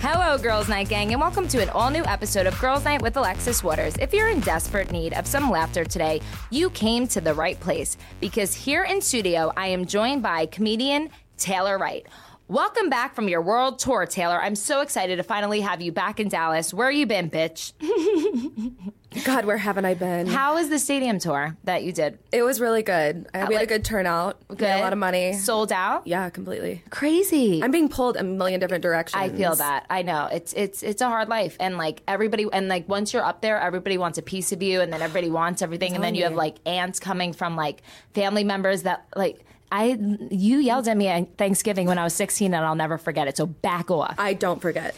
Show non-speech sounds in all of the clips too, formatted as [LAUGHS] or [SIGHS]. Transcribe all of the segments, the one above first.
Hello, Girls Night Gang, and welcome to an all new episode of Girls Night with Alexis Waters. If you're in desperate need of some laughter today, you came to the right place because here in studio, I am joined by comedian Taylor Wright. Welcome back from your world tour, Taylor. I'm so excited to finally have you back in Dallas. Where you been, bitch? [LAUGHS] God, where haven't I been? How was the stadium tour that you did? It was really good. I, we had a good turnout. We Good. a lot of money. Sold out? yeah, completely. Crazy. I'm being pulled a million different directions. I feel that. I know. It's it's it's a hard life and like everybody and like once you're up there, everybody wants a piece of you and then everybody wants everything and then you have like ants coming from like family members that like I you yelled at me at Thanksgiving when I was 16 and I'll never forget it. So back off. I don't forget.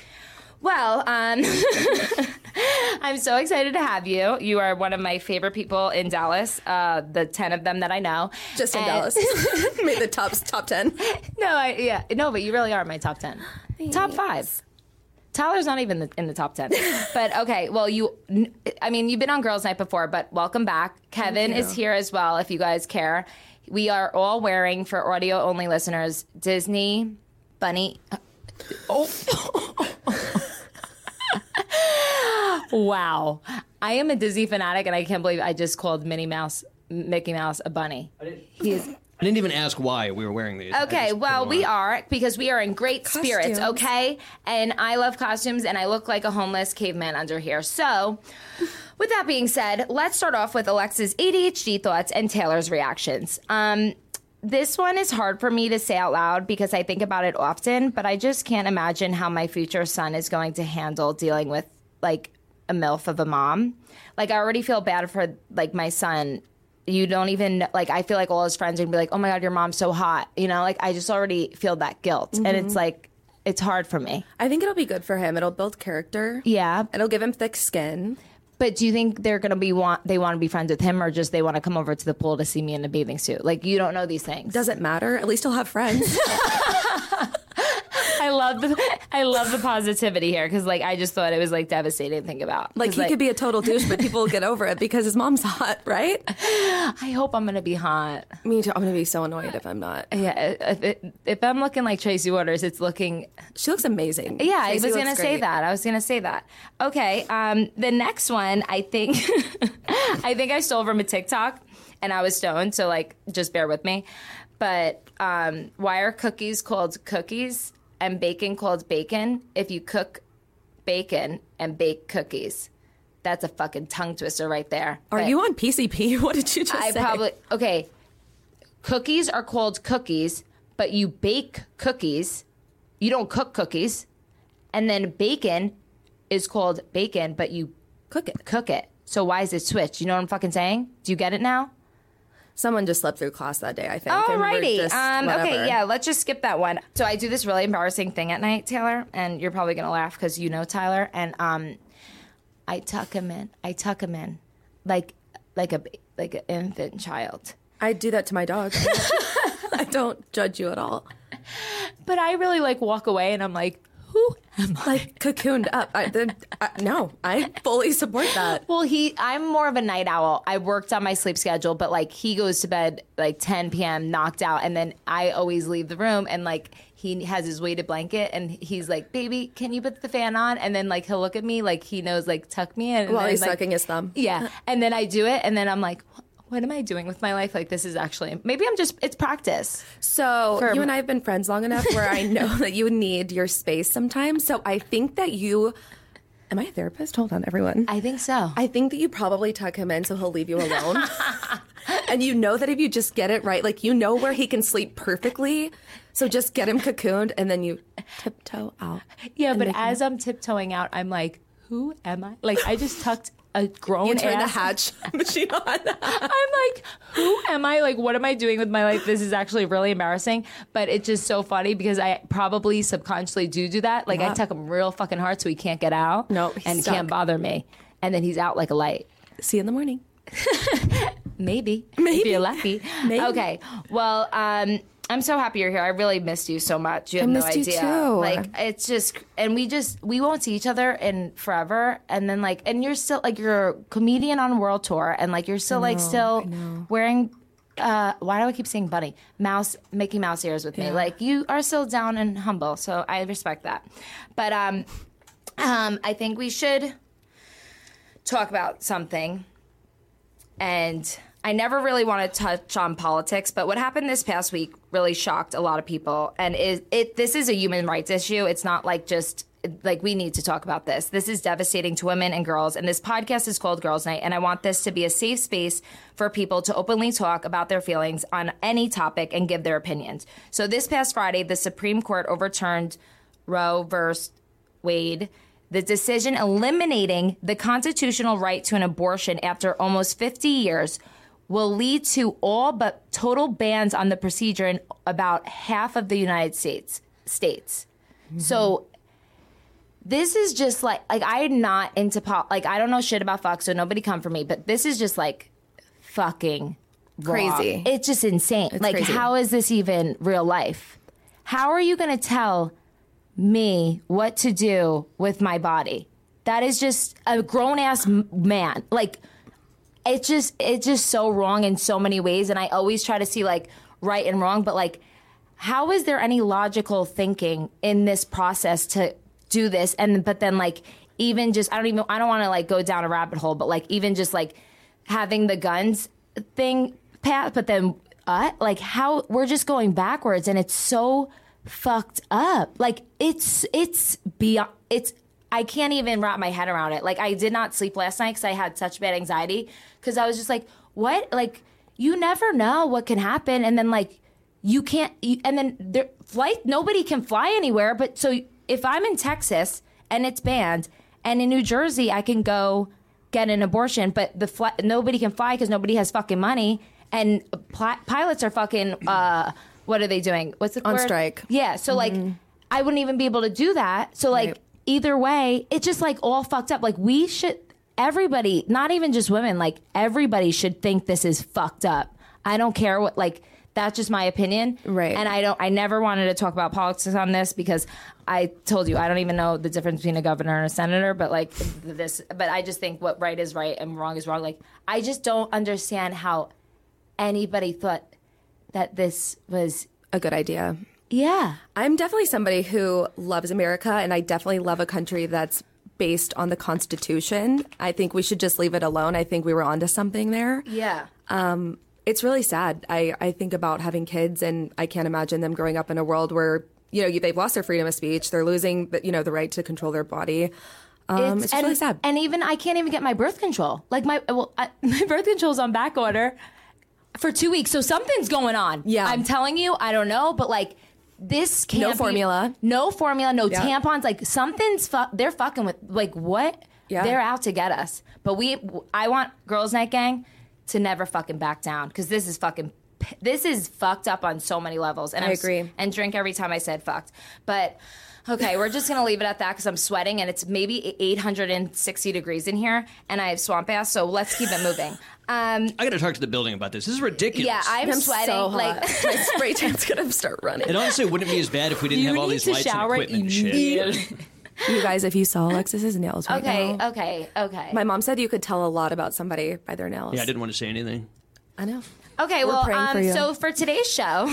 Well, um, [LAUGHS] [LAUGHS] I'm so excited to have you. You are one of my favorite people in Dallas. Uh, the ten of them that I know, Just in And- Dallas. [LAUGHS] [LAUGHS] Made the top top ten. No, I, yeah, no, but you really are my top ten, top five. Tyler's not even the, in the top ten. but okay, well, you, I mean, you've been on Girls Night before, but welcome back. Kevin is here as well. If you guys care, we are all wearing for audio only listeners Disney bunny. Oh. [GASPS] wow. I am a Disney fanatic and I can't believe I just called Minnie Mouse, Mickey Mouse a bunny. He is I didn't even ask why we were wearing these. Okay, well, we are because we are in great spirits, okay? And I love costumes and I look like a homeless caveman under here. So, with that being said, let's start off with Alexis' ADHD thoughts and Taylor's reactions. Um, this one is hard for me to say out loud because I think about it often, but I just can't imagine how my future son is going to handle dealing with like a MILF of a mom. Like I already feel bad for like my son. You don't even like I feel like all his friends are gonna be like, Oh my god, your mom's so hot. You know, like I just already feel that guilt. And it's mm-hmm. like it's hard for me. I think it'll be good for him. It'll build character. Yeah. It'll give him thick skin. But do you think they're gonna be want they want to be friends with him or just they want to come over to the pool to see me in a bathing suit? Like you don't know these things. Doesn't matter. At least he'll have friends. [LAUGHS] I love the [LAUGHS] I love the positivity here because like I just thought it was like devastating to think about. Like he could be a total douche, but people will get over it because his mom's hot, right? [SIGHS] I hope I'm gonna be hot. Me too. I'm gonna be so annoyed if I'm not. Yeah, if, it, if I'm looking like Tracy Waters, it's looking. She looks amazing. Yeah, Tracy I was gonna say that. I was gonna say that. Okay, um, the next one, I think, [LAUGHS] I think I stole from a TikTok, and I was stoned, so like, just bear with me. But um, why are cookies called cookies and bacon called bacon? If you cook bacon and bake cookies, that's a fucking tongue twister right there. Are But- you on PCP? [LAUGHS] What did you just I say? probably okay. Cookies are called cookies, but you bake cookies. You don't cook cookies. And then bacon is called bacon, but you cook it. cook it. So why is it switched? You know what I'm fucking saying? Do you get it now? Someone just slept through class that day. I think. Alrighty. just Um, okay, yeah, let's just skip that one. So I do this really embarrassing thing at night, Taylor, and you're probably gonna laugh because you know Tyler. And um, I tuck him in. I tuck him in, like like a like an infant child. I do that to my dog. [LAUGHS] I don't judge you at all. But I really like walk away and I'm like, who am I? Like cocooned up. I, the, I, no, I fully support that. Well, he, I'm more of a night owl. I worked on my sleep schedule, but like he goes to bed like 10 p.m. knocked out, and then I always leave the room and like he has his weighted blanket and he's like, "Baby, can you put the fan on?" And then like he'll look at me like he knows like tuck me in. While then, he's like, sucking his thumb. Yeah, and then I do it, and then I'm like. "What- What am I doing with my life? Like this is actually maybe I'm just it's practice. So For- you and I have been friends long enough where I know [LAUGHS] that you need your space sometimes. So I think that you. Am I a therapist? Hold on, everyone. I think so. I think that you probably tuck him in so he'll leave you alone. [LAUGHS] and you know that if you just get it right, like you know where he can sleep perfectly. So just get him cocooned and then you tiptoe out. Yeah, but make him- as I'm tiptoeing out, I'm like, who am I? Like, I just tucked a grown You turn the hatch [LAUGHS] [LAUGHS] machine on. [LAUGHS] I'm like, who am I? Like, what am I doing with my life? This is actually really embarrassing, but it's just so funny because I probably subconsciously do do that. Like, I Yeah. tuck him real fucking hard so he can't get out. No, and can't bother me. And then he's out like a light. See you in the morning. Maybe. Maybe. If you're lucky. Maybe. Okay. Well, um, I'm so happy you're here. I really missed you so much. You have I no missed you idea. too. Like it's just and we just we won't see each other in forever and then like and you're still like you're a comedian on world tour and like you're still like still wearing uh why do I keep saying bunny? Mouse Mickey mouse ears with me. Like you are still down and humble. So I respect that. But um um I think we should talk about something and I never really want to touch on politics, but what happened this past week really shocked a lot of people. And it, it this is a human rights issue. It's not like just like we need to talk about this. This is devastating to women and girls. And this podcast is called Girls Night, and I want this to be a safe space for people to openly talk about their feelings on any topic and give their opinions. So this past Friday, the Supreme Court overturned Roe versus Wade, the decision eliminating the constitutional right to an abortion after almost 50 years will lead to all but total bans on the procedure in about half of the United States states. Mm-hmm. So this is just like like I'm not into pop like I don't know shit about fuck so nobody come for me but this is just like fucking wrong. Crazy. It's just insane. like crazy. how is this even real life? How are you going to tell me what to do with my body? That is just a grown ass man. Like it's just it's just so wrong in so many ways and I always try to see like right and wrong but like how is there any logical thinking in this process to do this? And but then like even just I don't even I don't want to like go down a rabbit hole but like even just like having the guns thing pat but then uh like how we're just going backwards and it's so fucked up. Like it's it's beyond it's I can't even wrap my head around it. Like I did not sleep last night because I had such bad anxiety because I was just like, what? Like you never know what can happen, and then like you can't, you, and then there flight nobody can fly anywhere. But so if I'm in Texas and it's banned, and in New Jersey I can go get an abortion, but the fly, nobody can fly because nobody has fucking money, and pli- pilots are fucking. uh What are they doing? What's the On word? strike. Yeah. So like, I wouldn't even be able to do that. So like, Right. Either way, it's just like all fucked up. Like we should, everybody, not even just women, like everybody should think this is fucked up. I don't care what, like, that's just my opinion. Right. And I don't, I never wanted to talk about politics on this because I told you, I don't even know the difference between a governor and a senator, but like this, but I just think what right is right and wrong is wrong. Like, I just don't understand how anybody thought that this was, A good idea. Yeah. I'm definitely somebody who loves America, and I definitely love a country that's based on the Constitution. I think we should just leave it alone. I think we were onto something there. Yeah. Um, it's really sad. I, I think about having kids, and I can't imagine them growing up in a world where you know they've lost their freedom of speech. They're losing, the, you know, the right to control their body. Um, it's, and, really sad. And even I can't even get my birth control. Like my well, I, [LAUGHS] my birth control's on back order for two weeks, so something's going on. Yeah. I'm telling you, I don't know, but like this can't No be- formula. no formula, no Yeah. tampons. Like something's fu- they're fucking with. Like what? Yeah. They're out to get us. But we, I want Girls Night Gang to never fucking back down because this is fucking. This is fucked up on so many levels, and I I'm s- agree. and drink every time I said fucked. But okay, we're just gonna leave it at that because I'm sweating and it's maybe 860 degrees in here, and I have swamp ass. So let's keep it moving. Um, I got to talk to the building about this. This is ridiculous. yeah, I'm, I'm sweating. so like [LAUGHS] my spray tan's gonna start running. It honestly wouldn't be as bad if we didn't you have all these lights shower and equipment and shit. [LAUGHS] You guys, if you saw Alexis's nails right okay, now, okay, okay. my mom said you could tell a lot about somebody by their nails. Yeah, I didn't want to say anything. I know. Okay, We're well, praying for um, you. so for today's show,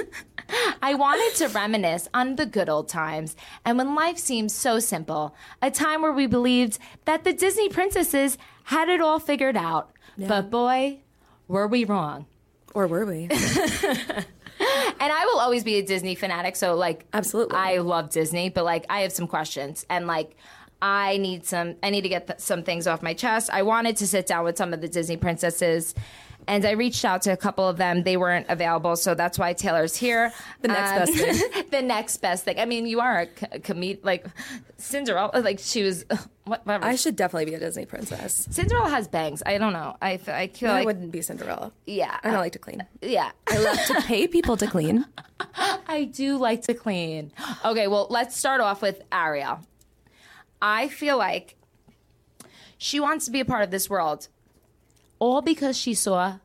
[LAUGHS] I wanted to reminisce on the good old times and when life seemed so simple, a time where we believed that the Disney princesses had it all figured out. But boy, were we wrong. Or were we? [LAUGHS] And I will always be a Disney fanatic, so like Absolutely. I love Disney, but like I have some questions and like I need some I need to get th- some things off my chest. I wanted to sit down with some of the Disney princesses and I reached out to a couple of them. They weren't available, so that's why Taylor's here. The next um, best thing. [LAUGHS] the next best thing. I mean, you are a co- comedian, like Cinderella. Like she was. [LAUGHS] Whatever. I should definitely be a Disney princess. Cinderella has bangs. I don't know. I feel I like wouldn't be Cinderella. yeah. I don't like to clean. yeah. I love to pay people to clean. [LAUGHS] I do like to clean. Okay, well, let's start off with Ariel. I feel like she wants to be a part of this world all because she saw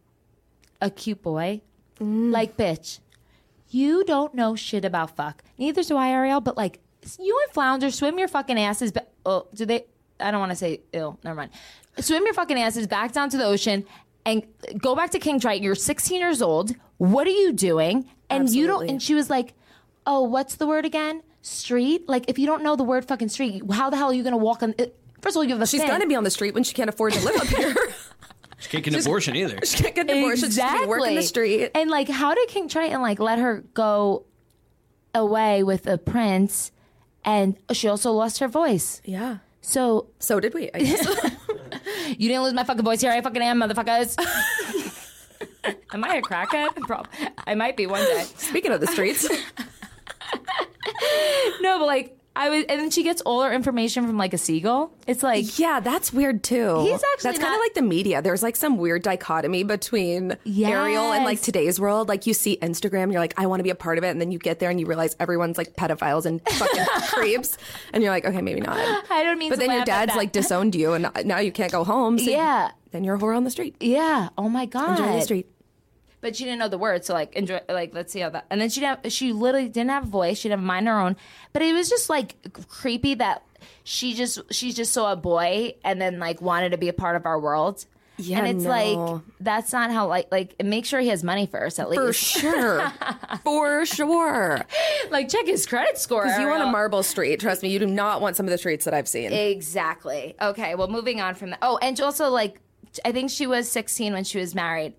a cute boy. Mm. Like, bitch, you don't know shit about fuck. Neither do I, Ariel, but like, you and Flounder swim your fucking asses. Ba- oh, do they? I don't want to say ill. Never mind. Swim your fucking asses back down to the ocean and go back to King Triton. You're 16 years old. What are you doing? And you don't. And she was like, "Oh, what's the word again? Street? Like, if you don't know the word fucking street, how the hell are you gonna walk on? It? First of all, you have a She's gonna be on the street when she can't afford to live up here. [LAUGHS] She can't get an abortion either. [LAUGHS] she can't get an abortion. She's gonna be working the street. And like, how did King Triton like let her go away with a prince? And she also lost her voice. Yeah. So So did we. I guess. [LAUGHS] [LAUGHS] you didn't lose my fucking voice here. I fucking am, motherfuckers. am I a crackhead? Prob- I might be one day. Speaking of the streets, No, but like I was, and then she gets all her information from like a seagull. It's like yeah, that's weird too. He's actually that's kind of like the media. There's like some weird dichotomy between Ariel and like today's world. Like you see Instagram, you're like, I want to be a part of it, and then you get there and you realize everyone's like pedophiles and fucking [LAUGHS] creeps, and you're like, okay, maybe not. I don't mean. But then your dad's like [LAUGHS] disowned you, and now you can't go home. So Yeah. Then you're a whore on the street. Yeah. Oh my god. Enjoy the street. But she didn't know the words, so like enjoy. Like let's see how that. And then she didn't. Have, she literally didn't have a voice. She didn't have a mind her own. But it was just like creepy that she just she just saw a boy and then like wanted to be a part of our world. Yeah, and it's no. like that's not how like like make sure he has money first at least. For sure. [LAUGHS] For sure. like check his credit score. If you want a marble street, trust me, you do not want some of the streets that I've seen. Exactly. Okay. Well, moving on from that. Oh, and also like I think she was 16 when she was married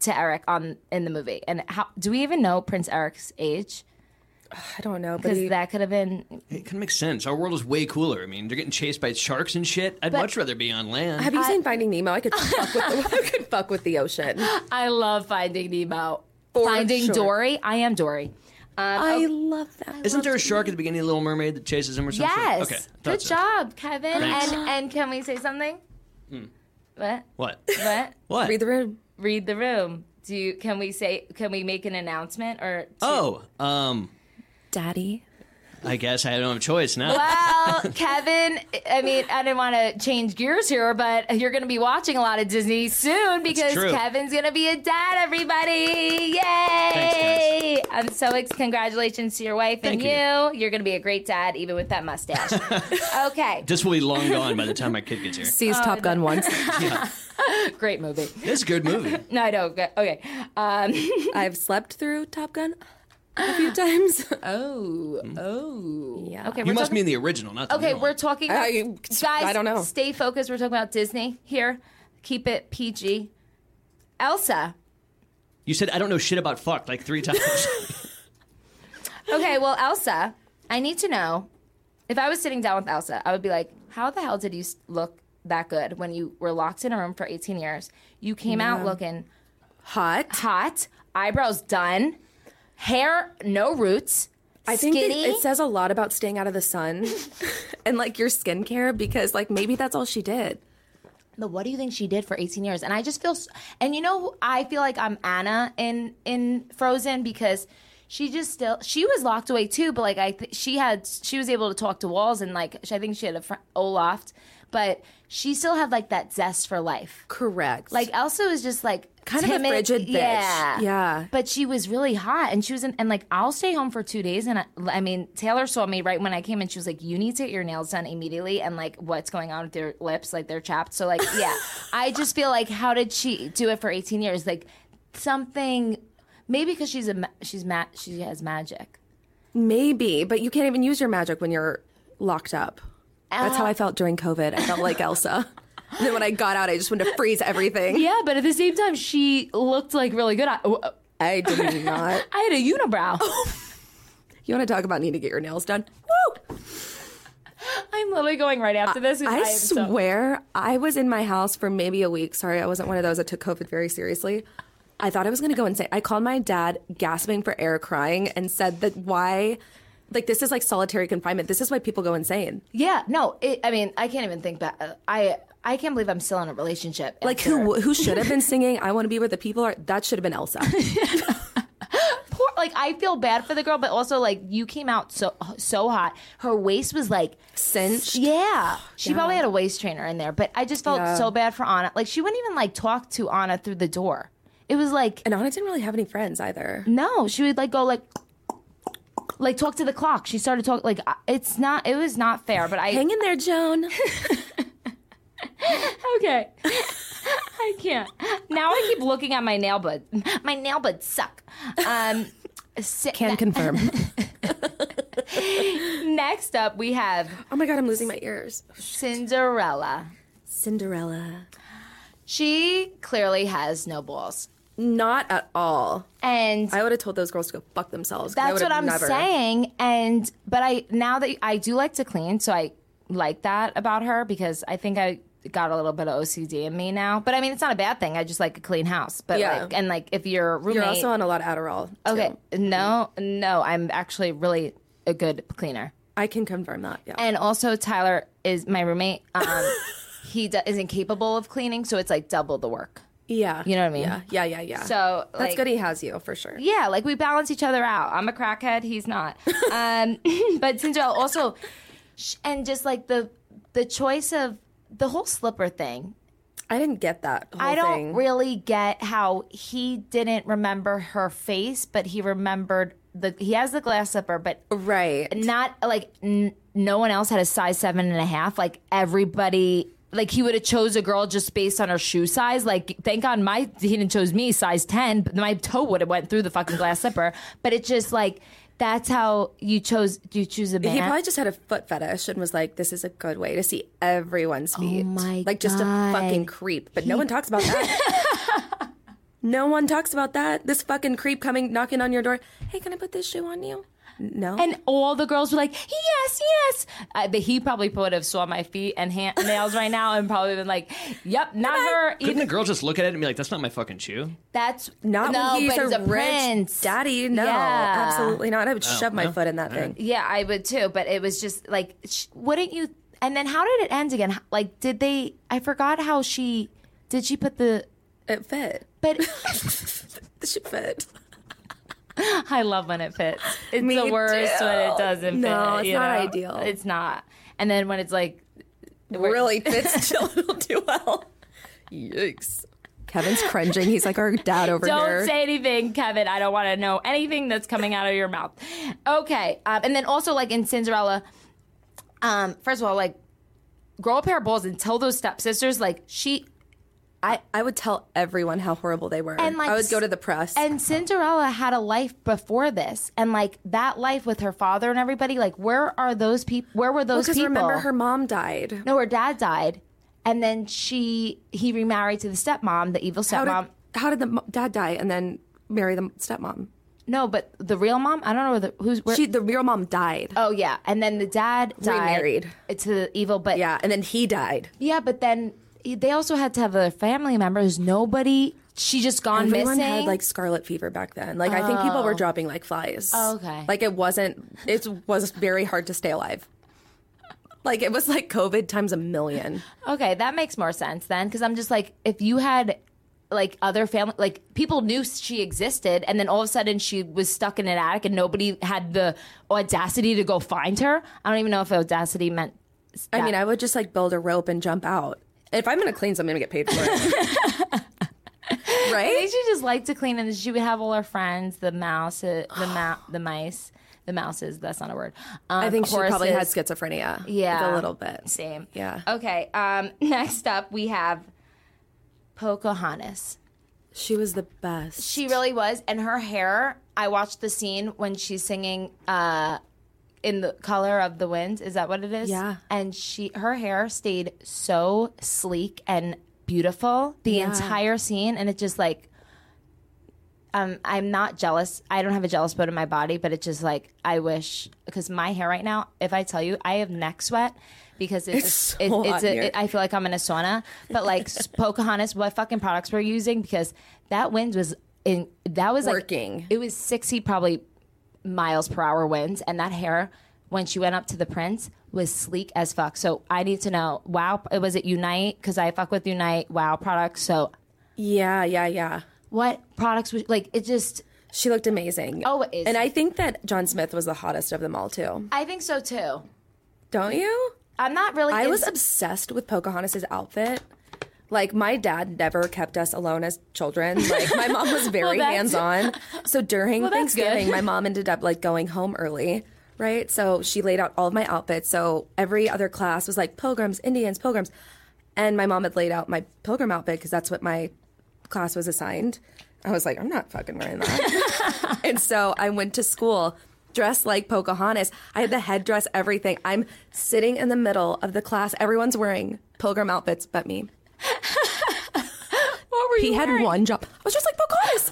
to Eric on in the movie. And how do we even know Prince Eric's age? [SIGHS] I don't know, Because he, that could have been. It kind of makes sense. Our world is way cooler. I mean, they're getting chased by sharks and shit. I'd But- much rather be on land. have you seen Finding Nemo? I could fuck with the, [LAUGHS] I could fuck with the ocean. [LAUGHS] I love Finding Nemo. For Finding sure. Dory. I am Dory. Um, I love that. Isn't there a shark at the beginning of Little Mermaid that chases him or something? yes. Okay. Good so. job, Kevin. Thanks. And and can we say something? What? What? What? [LAUGHS] What? Read the room. Read the room. Do you, can we say? Can we make an announcement or? Oh, um, Daddy. I guess I don't have a choice now. Well, Kevin, I mean, I didn't want to change gears here, but you're going to be watching a lot of Disney soon because. Kevin's going to be a dad, everybody. Yay! I'm so ex- congratulations to your wife and Thank you. you. You're going to be a great dad, even with that mustache. [LAUGHS] okay, This will be long gone by the time my kid gets here. Sees Top Gun once. [LAUGHS] great movie. This is a good movie. [LAUGHS] No, I know. Okay. okay. Um, I've slept through Top Gun a few [LAUGHS] times. [LAUGHS] oh, hmm. oh. Yeah. Okay, You we're must talking- mean the original, not the Okay, new we're one. talking. About, you- guys, I don't know. Stay focused. We're talking about Disney here. Keep it PG. Elsa. You said I don't know shit about fuck like three times. [LAUGHS] Okay, well, Elsa, I need to know. If I was sitting down with Elsa, I would be like, "How the hell did you s- look that good when you were locked in a room for 18 years? You came out looking Hot. hot, eyebrows done, hair no roots, I think it, it says a lot about staying out of the sun [LAUGHS] and like your skincare because like maybe that's all she did. But what do you think she did for 18 years? And I just feel, and you know, I feel like I'm Anna in in Frozen because she just still she was locked away too. But like I, th- she had she was able to talk to walls and like I think she had a fr- Olaf, but she still had like that zest for life. Correct. Like Elsa was just like Kind of a timid. frigid bitch. Yeah, Yeah. But she was really hot, and she was in, and like I'll stay home for two days. And I, I mean, Taylor saw me right when I came, and she was like, "You need to get your nails done immediately." And like, what's going on with your lips? Like they're chapped. So like, yeah, [LAUGHS] I just feel like, how did she do it for eighteen years? Like something, maybe because she's a she's ma- she has magic. maybe, but you can't even use your magic when you're locked up. That's how uh, I felt during COVID. I felt like Elsa. [LAUGHS] And then when I got out, I just wanted to freeze everything. Yeah, but at the same time, she looked like really good. I, uh, I did not. [LAUGHS] I had a unibrow. Oh. You want to talk about needing to get your nails done? Woo! I'm literally going right after this. I, am so- swear I was in my house for maybe a week. Sorry, I wasn't one of those that took COVID very seriously. I thought I was going to go insane. I called my dad, gasping for air, crying, and said that why, like, this is like solitary confinement. This is why people go insane. yeah, no. It, I mean, I can't even think back. I I can't believe I'm still in a relationship. Like, after- who who [LAUGHS] should have been singing "I Want to Be Where the People Are"? That should have been Elsa. [LAUGHS] Poor, like I feel bad for the girl, but also like you came out so so hot. Her waist was like Cinched? Yeah, she probably had a waist trainer in there, but I just felt Yeah. so bad for Anna. Like she wouldn't even like talk to Anna through the door. It was like and Anna didn't really have any friends either. no, she would like go like like talk to the clock. She started talking like uh, it's not. It was not fair, but I Hang in there, Joan. [LAUGHS] okay. I can't. Now I keep looking at my nail bud. My nail buds suck. Um, si- Can confirm. [LAUGHS] next up, we have oh my god, I'm losing my ears. Cinderella. Cinderella. She clearly has no balls. Not at all. And I would have told those girls to go fuck themselves. I that's what I'm never. saying. And but I now that I do like to clean, so I like that about her because I think I got a little bit of OCD in me now. But I mean, it's not a bad thing. I just like a clean house. But Yeah. like, and like if your roommate, You're also on a lot of Adderall. too. okay, no, no, I'm actually really a good cleaner. I can confirm that. Yeah. And also, Tyler is my roommate. Um, [LAUGHS] he do- is incapable of cleaning, so it's like double the work. yeah. You know what I mean? Yeah. Yeah. Yeah. Yeah. So that's like, good. He has you for sure. Yeah, like we balance each other out. I'm a crackhead, he's not. [LAUGHS] Um, [LAUGHS] but Cinderella also, and just like the the choice of the whole slipper thing. I didn't get that. Whole I don't thing. really get how he didn't remember her face, but he remembered the. He has the glass slipper, but Right. not like n- no one else had a size seven and a half. Like everybody, like he would have chose a girl just based on her shoe size. Like thank God my he didn't chose me size ten, but my toe would have went through the fucking glass slipper. But it just like that's how you chose. You choose a man. He probably just had a foot fetish and was like, "This is a good way to see everyone's oh feet." Oh my like just God. a fucking creep. But no one talks about that. [LAUGHS] no one talks about that. This fucking creep coming knocking on your door. Hey, can I put this shoe on you? No. and all the girls were like, "Yes, yes." Uh, but he probably would have saw my feet and hand, nails right now, and probably been like, "Yep, not her." Couldn't a girl just look at it and be like, "That's not my fucking shoe"? That's not no, when he's but a, he's rich prince. daddy. No, Yeah. absolutely not. I would shove my well, foot in that thing. Yeah, I would too. But it was just like, sh- wouldn't you? And then how did it end again? Like, did they? I forgot how she did. She put the. It fit. But [LAUGHS] It should fit. [LAUGHS] I love when it fits. It's Me the worst too. when it doesn't. No, fit, it's you not know? ideal. It's not. And then when it's like, it really [LAUGHS] fits still it'll do well. Yikes. Kevin's [LAUGHS] cringing. He's like our dad over here. Don't say anything, Kevin. I don't want to know anything that's coming out of your mouth. Okay. Um, and then also, like in Cinderella, um, first of all, like, grow a pair of balls and tell those stepsisters, like, she. I, I would tell everyone how horrible they were. And like I would go to the press. And Cinderella had a life before this, and like that life with her father and everybody. Like, where are those people? Where were those because people? remember her mom died. No, her dad died, and then she he remarried to the stepmom, the evil How stepmom. did, how did the dad die and then marry the stepmom? no, but the real mom. I don't know the, who's where. She the real mom died. oh yeah, and then the dad died Remarried. to the evil. But Yeah, and then he died. yeah, but then they also had to have other family members. Nobody. She just gone Everyone missing. had like scarlet fever back then. Like I think people were oh. dropping like flies. Oh, okay. Like it wasn't. It was very hard to stay alive. Like it was like COVID times a million. Okay, that makes more sense then, because I'm just like, if you had like other family, like people knew she existed, and then all of a sudden she was stuck in an attic, and nobody had the audacity to go find her. I don't even know if audacity meant. I that. mean, I would just like build a rope and jump out. If I'm gonna clean something, I'm gonna get paid for it. I [LAUGHS] think right? she just liked to clean, and she would have all her friends, the mouse, uh, the ma- [GASPS] the mice, the mouses. That's not a word. Um, I think she probably had schizophrenia. Yeah, like a little bit. Same. Yeah. Okay. Um. [LAUGHS] Next up, we have Pocahontas. She was the best. She really was, and her hair. I watched the scene when she's singing uh, "In the Color of the Wind." Is that what it is? Yeah. And she, her hair stayed so sleek and beautiful the Yeah. entire scene, and it just like. um, I'm not jealous. I don't have a jealous bone in my body, but it's just like I wish because my hair right now. If I tell you, I have neck sweat because it's It's so it- it's a, it- I feel like I'm in a sauna. But like [LAUGHS] Pocahontas, what fucking products we're using because that wind was in that was like- Working. it was sixty probably miles per hour winds, and that hair when she went up to the prince was sleek as fuck. So I need to know. Wow, was it Unite? Because I fuck with Unite. Wow products. So Yeah, yeah, yeah. what products was like? It just. She looked amazing. Oh, it is. And I think that John Smith was the hottest of them all too. I think so too. Don't you? I'm not really. I was obsessed with Pocahontas' outfit. Like my dad never kept us alone as children. [LAUGHS] Like my mom was very that's- hands on. So during Well. Thanksgiving, my mom ended up like going home early. Right. So she laid out all of my outfits. So every other class was like pilgrims, Indians, pilgrims. And my mom had laid out my pilgrim outfit because that's what my class was assigned. I was like, I'm not fucking wearing that. [LAUGHS] and so I went to school dressed like Pocahontas. I had the headdress, everything. I'm sitting in the middle of the class. Everyone's wearing pilgrim outfits but me. What were you He had one job. I was just like Pocahontas.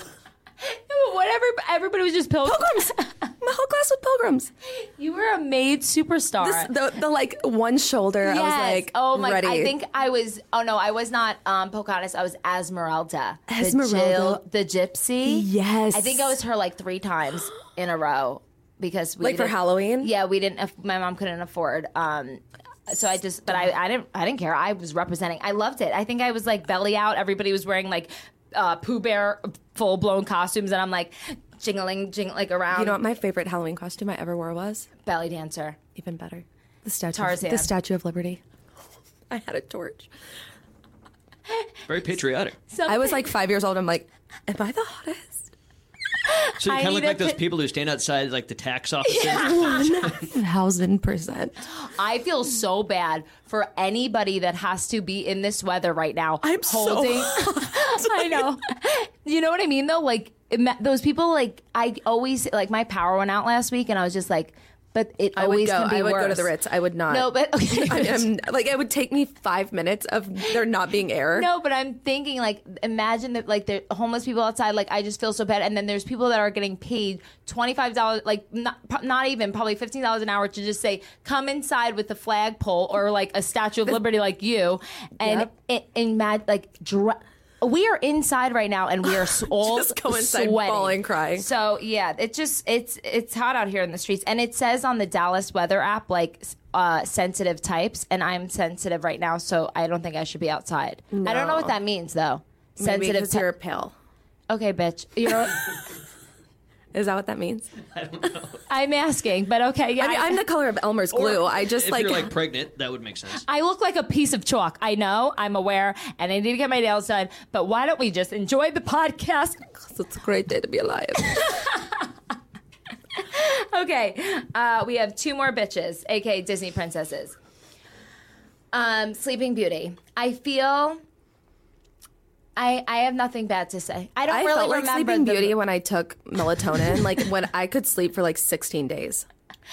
[LAUGHS] Whatever. Everybody was just pilgrims. Pilgrims. [LAUGHS] My whole class was pilgrims. you were a maid superstar. This, the, the like one shoulder. I was like, oh my! ready. I think I was. Oh no, I was not um, Pocahontas. I was Esmeralda, Esmeralda. the, Jill, the gypsy. Yes. I think I was her like three times in a row because we Like for Halloween? Yeah, we didn't. My mom couldn't afford. Um, so I just, but I, I didn't, I didn't care. I was representing. I loved it. I think I was like belly out. Everybody was wearing like uh, Pooh Bear full blown costumes, and I'm like jingling, jingling like around. You know what my favorite Halloween costume I ever wore was? belly dancer. Even better. The statue. Tarzan. The Statue of Liberty. I had a torch. Very patriotic. So I was like five years old. I'm like, am I the hottest? So you kind of look like those pi- people who stand outside like the tax office. [LAUGHS] One thousand percent. I feel so bad for anybody that has to be in this weather right now. I'm so holding. [LAUGHS] [LAUGHS] I know. You know what I mean, though. Like ima- those people. Like I always like my power went out last week, and I was just like, but it I would always go. can be I would worse. go to the Ritz. I would not. No, but [LAUGHS] okay. I am like it would take me five minutes of there not being air. No, but I'm thinking like imagine that like the homeless people outside like I just feel so bad and then there's people that are getting paid $25 like not, not even probably $15 an hour to just say come inside with the flagpole or like a statue of liberty like you and Yep. it, and mad like dra- we are inside right now and we are [LAUGHS] all Just go inside sweating. bawling, crying. So yeah, it just it's it's hot out here in the streets, and it says on the Dallas weather app like uh, sensitive types, and I'm sensitive right now, so I don't think I should be outside. I don't know what that means though. Maybe Sensitive. because ty- you're pale. okay, bitch. You're. [LAUGHS] Is that what that means? [LAUGHS] I don't know. I'm asking, but okay. Yeah, I mean, I'm the color of Elmer's glue. I just if like, you're like pregnant, that would make sense. I look like a piece of chalk. I know. I'm aware, and I need to get my nails done. But why don't we just enjoy the podcast? [LAUGHS] Because it's a great day to be alive. [LAUGHS] Okay, uh, we have two more bitches, aka Disney princesses. Um, Sleeping Beauty. I feel. I I have nothing bad to say. I don't I really felt like remember Sleeping the- Beauty when I took melatonin. like when I could sleep for like 16 days.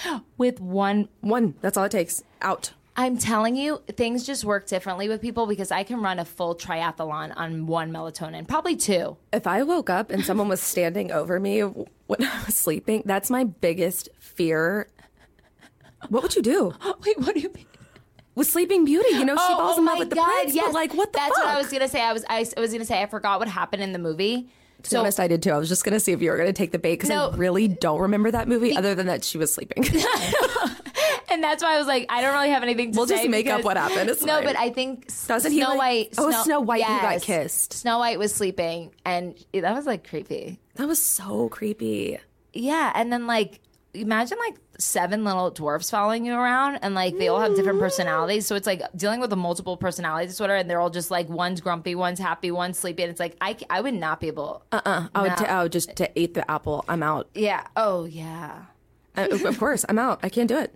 [GASPS] with one One. That's all it takes. Out. I'm telling you, things just work differently with people because I can run a full triathlon on one melatonin, probably two. If I woke up and someone was standing over me when I was sleeping, that's my biggest fear. What would you do? [GASPS] Wait, what do you mean? With Sleeping Beauty, you know, she oh, falls oh in love with the prince, but like, what the That's fuck? what I was gonna say. I was I, was gonna say I forgot what happened in the movie. To be So honest, I did too. I was just going to see if you were going to take the bait because No. I really don't remember that movie other than that she was sleeping. [LAUGHS] and that's why I was like, I don't really have anything to We'll say. just make up what happened. It's no, fine. but I think Doesn't Snow he, like- White. Oh, Snow White who got kissed. Snow White was sleeping, and that was like creepy. that was so creepy. Yeah, and then like imagine like seven little dwarfs following you around and like they all have different personalities so it's like dealing with a multiple personality disorder and they're all just like one's grumpy one's happy one's sleepy and it's like i, I would not be able Uh-uh. I would, t- I would just to eat the apple. I'm out. yeah oh yeah Uh, of course, I'm out. I can't do it.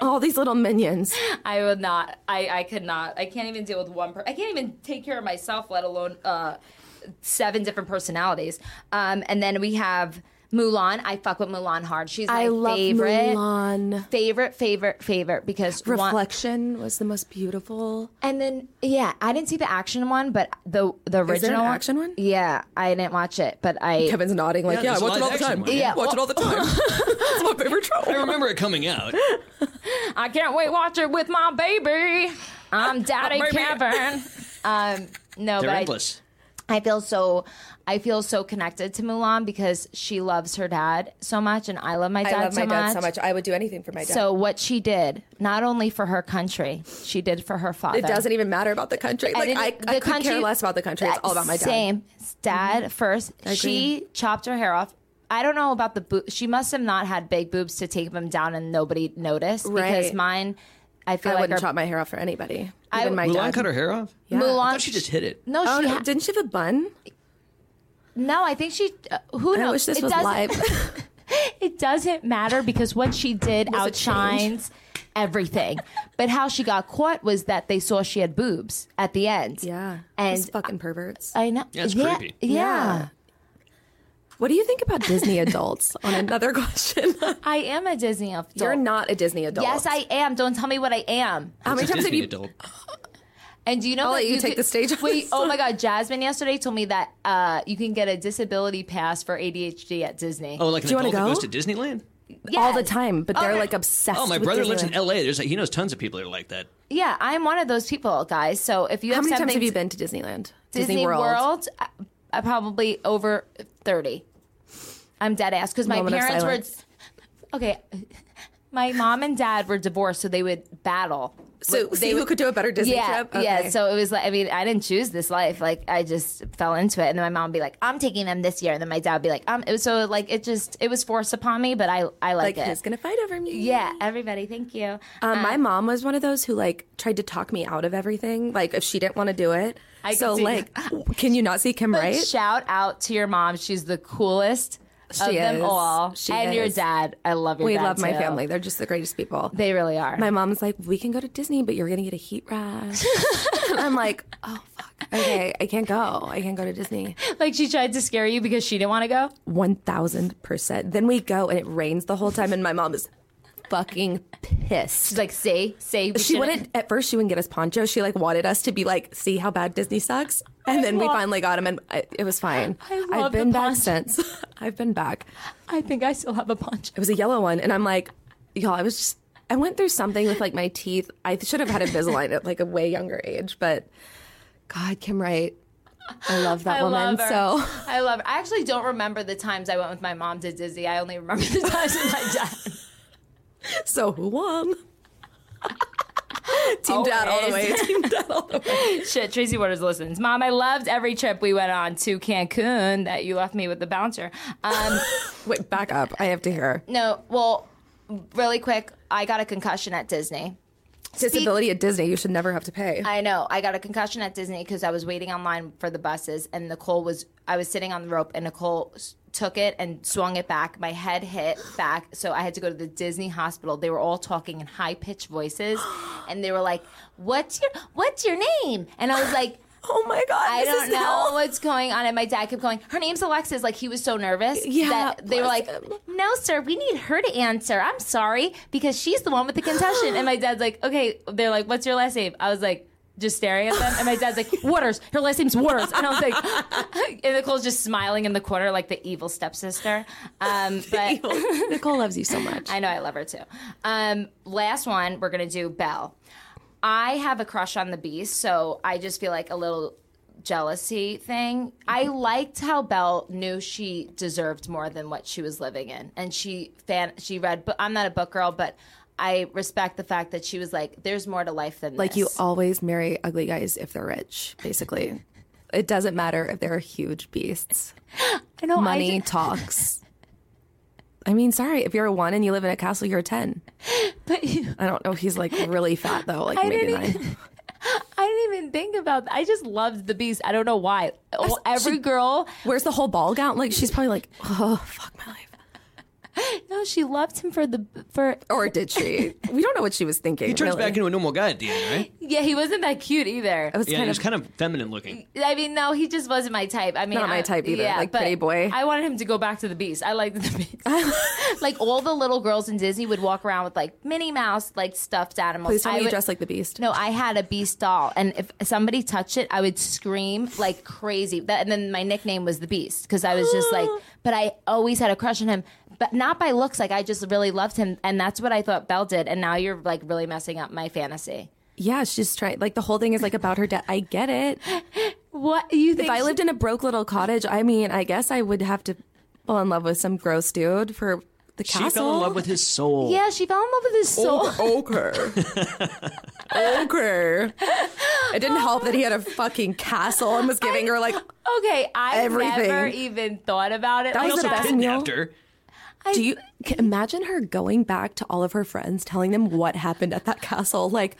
All these little minions. i would not i i could not i can't even deal with one per- i can't even take care of myself let alone uh seven different personalities um and then we have Mulan. I fuck with Mulan hard. She's my I love favorite, Mulan. favorite, favorite, favorite because one, Reflection was the most beautiful. and then yeah, I didn't see the action one, but the the original there an action one? Yeah, I didn't watch it, but I Kevin's nodding like, Yeah, yeah, I there's watch it all the live-action time. one, yeah. Yeah, watch it all the time. [LAUGHS] it's my favorite I remember it coming out. [LAUGHS] I can't wait to watch it with my baby. I'm [LAUGHS] Daddy Baby. Kevin. Um, no, They're but I, endless. I feel so I feel so connected to Mulan because she loves her dad so much, and I love my dad, I love so, my dad much. so much. I would do anything for my dad. So what she did, not only for her country, she did for her father. it doesn't even matter about the country. Like it- I, I could care less about the country. It's all about my dad. Same. Dad mm-hmm. first. agree. She chopped her hair off. I don't know about the boob. She must have not had big boobs to take them down and nobody noticed right. because mine. I feel I like wouldn't her, chop my hair off for anybody. I- Even my Mulan dad. cut her hair off? Yeah. I Mulan. thought she just hit it. No, Oh, she no, ha- didn't she have a bun? no. I think she. Uh, who knows? I wish this it was doesn't- live. [LAUGHS] [LAUGHS] It doesn't matter because what she did Was outshines everything. But how she got caught was that they saw she had boobs at the end. yeah. and fucking perverts. I know. Yeah, it's yeah, creepy. Yeah. What do you think about Disney [LAUGHS] adults? On another question, [LAUGHS] I am a Disney adult. you're not a Disney adult. Yes, I am. Don't tell me what I am. How many times have you? adult. [LAUGHS] And do you know I'll that let you take could- the stage on Wait, this oh one. my God, Jasmine yesterday told me that uh, you can get a disability pass for ADHD at Disney. Oh, like an Do you wanna that go? goes to Disneyland? all the time, but they're Okay. like obsessed. Oh, my with brother lives in L.A. There's he knows tons of people that are like that. Yeah, I'm one of those people, guys. So if you How have many times have you been to Disneyland? Disney, World, I, I probably over thirty. I'm dead ass because my Moment of parents silence. were okay. [LAUGHS] My mom and dad were divorced, so they would battle. So, see who could do a better Disney yeah, trip? yeah. Okay. So it was like, I mean, I didn't choose this life. Like, I just fell into it, and then my mom would be like, "I'm taking them this year," and then my dad would be like, "Um." It was, so like, it just it was forced upon me, but I I like, like it. who's gonna fight over me? yeah, everybody, thank you. Um, my mom was one of those who like tried to talk me out of everything. Like if she didn't want to do it, I so like, [LAUGHS] can you not see Kim But right? shout out to your mom. She's the coolest of She them all. She and your dad. I love your we love my family. They're just the greatest people. They really are. my mom's like, we can go to Disney, but you're gonna get a heat rash. [LAUGHS] I'm like, oh fuck. Okay, I can't go. I can't go to Disney. [LAUGHS] like she tried to scare you because she didn't want to go. One thousand percent. Then we go and it rains the whole time, and my mom is fucking pissed. She's like, say, say. she shouldn't- wouldn't at first she wouldn't get us ponchos she like wanted us to be like see how bad disney sucks and then we finally got him and I, it was fine I love have been back since [LAUGHS] i've been back I think I still have a punch. it was a yellow one and i'm like y'all i was just i went through something with like my teeth i should have had invisalign at like a way younger age but god kim wright i love that I woman love so I love her. I actually don't remember the times I went with my mom to Disney. I only remember the times with my dad. [LAUGHS] so who won [LAUGHS] team dad all the way team dad all the way Shit, Tracy Waters listens. Mom, I loved every trip we went on to Cancun that you left me with the bouncer. Um, [LAUGHS] wait back up i have to hear no, well, really quick, I got a concussion at Disney. disability at disney you should never have to pay I know. I got a concussion at Disney because I was waiting online for the buses, and Nicole was. I was sitting on the rope, and Nicole took it and swung it back. My head hit back, so I had to go to the Disney hospital. They were all talking in high pitched voices, [GASPS] and they were like, "What's your What's your name?" And I was like. [GASPS] oh my god I don't know hell. what's going on. And my dad kept going, Her name's Alexis. Like he was so nervous. Yeah, That they were like, him. No, sir, we need her to answer. I'm sorry. Because she's the one with the concussion. and my dad's like, Okay. They're like, What's your last name? I was like, just staring at them. And my dad's like, Waters. Her last name's Waters. And I was like, [LAUGHS] and Nicole's just smiling in the corner like the evil stepsister. Um, [LAUGHS] but Nicole loves you so much. I know I love her too. Um, last one, we're gonna do Belle. I have a crush on the Beast, so I just feel like a little jealousy thing. I liked how Belle knew she deserved more than what she was living in, and she fan she read. But I'm not a book girl, but I respect the fact that she was like, "There's more to life than like this." you always marry ugly guys if they're rich, basically. [LAUGHS] It doesn't matter if they're huge beasts. [LAUGHS] I know, I Money ju- talks. I mean, sorry, if you're a one and you live in a castle, you're a ten. [LAUGHS] but you- I don't know he's like really fat though, like I maybe didn't nine. I didn't even think about. I just loved the Beast. I don't know why. Every girl Where's the whole ball gown? Like she's probably like, oh fuck my life. No. She loved him for the for. Or did she? we don't know what she was thinking. He turns really. back into a normal guy at the end, right? Yeah, he wasn't that cute either. It was Yeah, kind he's of kind of feminine looking. I mean, no, he just wasn't my type. I mean, Not my type either, Yeah, like pretty boy. I wanted him to go back to the Beast. I liked the Beast. [LAUGHS] like all the little girls in Disney would walk around with like Minnie Mouse, like stuffed animals. Please tell I me you would- dress like the Beast. No, I had a Beast doll, and if somebody touched it, I would scream like crazy. That, and then my nickname was the Beast because I was just like. [GASPS] But I always had a crush on him, but not by looks. Like I just really loved him, and that's what I thought Belle did. And now you're like really messing up my fantasy. Yeah, she's trying. Like the whole thing is like about her dad. I get it. [LAUGHS] What you think? If I she- lived in a broke little cottage, I mean, I guess I would have to fall in love with some gross dude for the castle. She fell in love with his soul. yeah, she fell in love with his soul. Okay. [LAUGHS] okay. It didn't help that he had a fucking castle and was giving her like. Okay, I Everything. never even thought about it. That like was the best Kidnapped meal. Her. Do you can imagine her going back to all of her friends, telling them what happened at that castle? Like,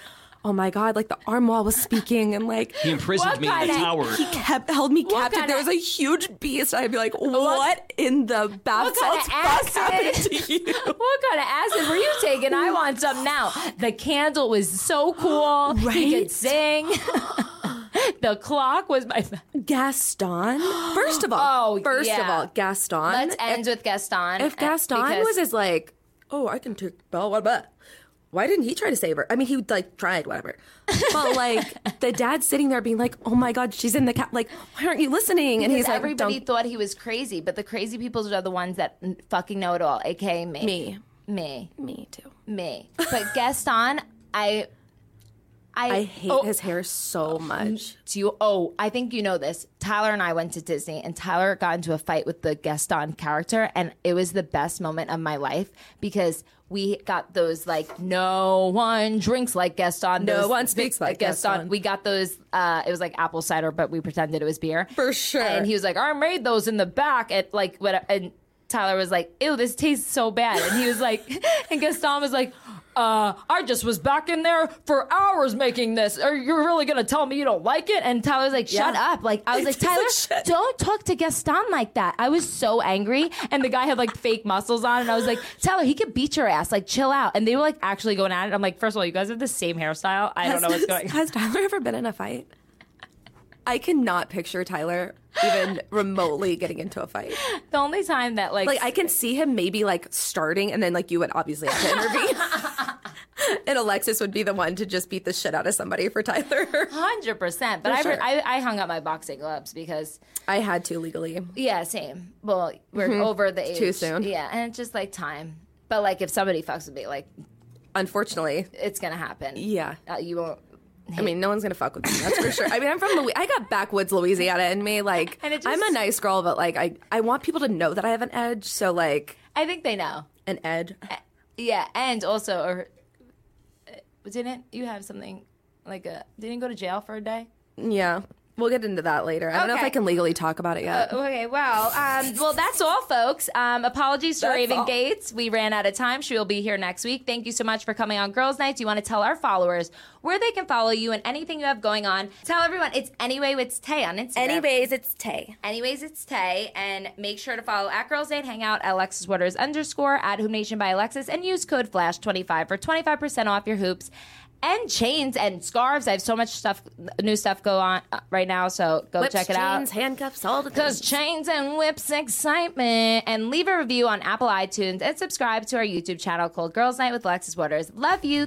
oh my god, like the armoire was speaking, and like He imprisoned me in the tower. he kept held me captive. there was a huge beast. I'd be like, what, in the bath What kind salts of fuck happened acid? to [LAUGHS] you? what kind of acid were you taking? I want some now. The candle was so cool. Right? He could sing. [GASPS] [LAUGHS] [LAUGHS] the clock was my. Gaston. [GASPS] First of all, Oh, first of all, Gaston. Let's end with Gaston. if Gaston because- was as like, oh, I can take Belle, what about? Why didn't he try to save her? I mean, he would like tried, whatever. But like [LAUGHS] the dad sitting there being like, "Oh my god, she's in the cat." Like, why aren't you listening? And Because he's like, everybody thought he was crazy, but the crazy people are the ones that fucking know it all, aka me. me, Me. me too." Me. But Gaston, I. I hate oh, his hair so much. Do you? Oh, I think you know this. Tyler and I went to Disney, and Tyler got into a fight with the Gaston character, and it was the best moment of my life because we got those like no one drinks like Gaston, No one speaks like Gaston. We got those. Uh, it was like apple cider, but we pretended it was beer For sure. And he was like, "I made those in the back at like what?" And Tyler was like, "Ew, this tastes so bad," and he was like, [LAUGHS] and Gaston was like. Uh, I just was back in there for hours making this. Are you really gonna tell me you don't like it? And Tyler was like, "Shut Yeah. up!" Like I was like, [LAUGHS] He's like, "Tyler, don't talk to Gaston like that." I was so angry, and the guy had like fake muscles on, and I was like, "Tyler, he could beat your ass. Like, chill out." And they were like actually going at it. I'm like, first of all, you guys have the same hairstyle. I don't know what's going. on. Has Tyler ever been in a fight? I cannot picture Tyler even remotely getting into a fight. [LAUGHS] The only time that like, Like I can see him maybe like starting, and then like you would obviously have to intervene, [LAUGHS] [LAUGHS] and Alexis would be the one to just beat the shit out of somebody for Tyler. hundred percent. But I, sure. I I hung up my boxing gloves because I had to legally. yeah, same. Well, we're over the age Mm-hmm. Too soon. Yeah, and it's just like time. But like, if somebody fucks with me, like Unfortunately, it's gonna happen. yeah. uh, you won't. I mean, no one's gonna fuck with me. That's for sure. I mean, I'm from Louis. I got backwoods Louisiana in me. Like, just- I'm a nice girl, but like, I I want people to know that I have an edge. So like, I think they know. an edge. Yeah, and also, or uh, didn't you have something like a? Didn't you go to jail for a day? Yeah, we'll get into that later. I don't know if I can legally talk about it yet. Okay, well, um, well, that's all, folks. Um, apologies to That's Raven all. Gates. We ran out of time. She will be here next week. Thank you so much for coming on Girls Night. Do you want to tell our followers where they can follow you and anything you have going on? Tell everyone it's Anyway with Tay on Instagram. Anyways, it's Tay. Anyways, it's Tay, and make sure to follow at Girls Night Hangout at Alexis Waters underscore at Hoop Nation by Alexis, and use code Flash twenty five for twenty five percent off your hoops and chains and scarves. I have so much stuff, new stuff go on uh, right now, so go Whips, check it chains, out. handcuffs, all the things. Because chains and whips excitement. And leave a review on Apple iTunes and subscribe to our YouTube channel called Girls Night with Alexis Waters. Love you.